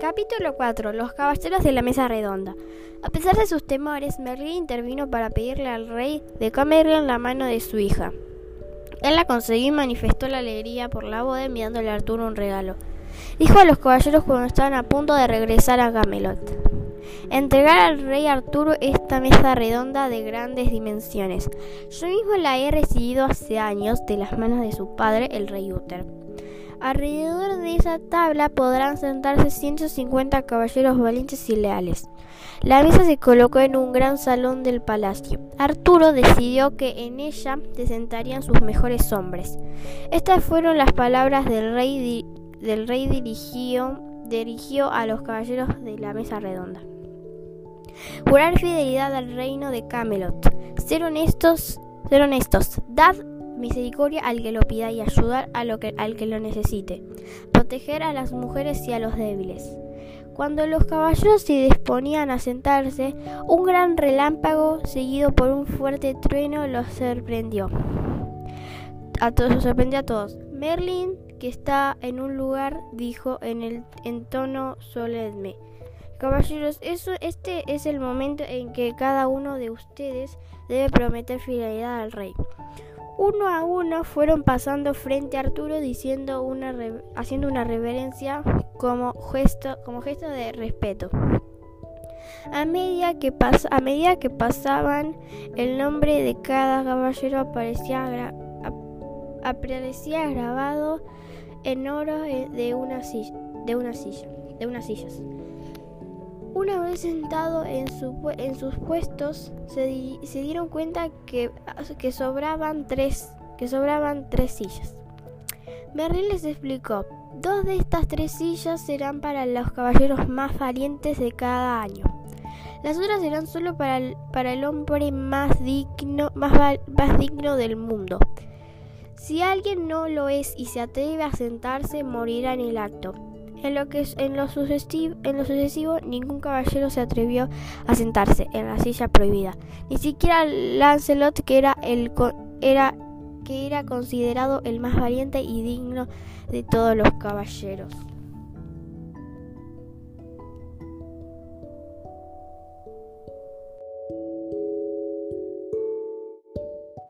Capítulo 4. Los caballeros de la mesa redonda. A pesar de sus temores, Merlín intervino para pedirle al rey de Camerlín la mano de su hija. Él la concedió y manifestó la alegría por la boda enviándole a Arturo un regalo. Dijo a los caballeros cuando estaban a punto de regresar a Camelot. Entregar al rey Arturo esta mesa redonda de grandes dimensiones. Yo mismo la he recibido hace años de las manos de su padre, el rey Uther. Alrededor de esa tabla podrán sentarse 150 caballeros valientes y leales. La mesa se colocó en un gran salón del palacio. Arturo decidió que en ella se sentarían sus mejores hombres. Estas fueron las palabras del rey, del rey dirigió, dirigió a los caballeros de la mesa redonda. Jurar fidelidad al reino de Camelot. Ser honestos, ser honestos. Dad misericordia al que lo pida y ayudar a lo que, al que lo necesite, proteger a las mujeres y a los débiles. Cuando los caballeros se disponían a sentarse, un gran relámpago seguido por un fuerte trueno los sorprendió. A todos sorprendió a todos. Merlin, que está en un lugar, dijo en el en tono solemne. Caballeros, este es el momento en que cada uno de ustedes debe prometer fidelidad al rey. Uno a uno fueron pasando frente a Arturo diciendo una haciendo una reverencia como gesto, de respeto. A medida, que pasaban, el nombre de cada caballero aparecía, grabado en oro eh, de una de una silla, de unas sillas. Una sentado en, sus puestos, se, dieron cuenta que, sobraban tres, que sobraban tres sillas. Merlin les explicó, dos de estas tres sillas serán para los caballeros más valientes de cada año. Las otras serán solo para el, hombre más digno del mundo. Si alguien no lo es y se atreve a sentarse, morirá en el acto. En lo, que, en, lo sucesivo, en lo sucesivo, ningún caballero se atrevió a sentarse en la silla prohibida. Ni siquiera Lancelot, que era, el, que era considerado el más valiente y digno de todos los caballeros.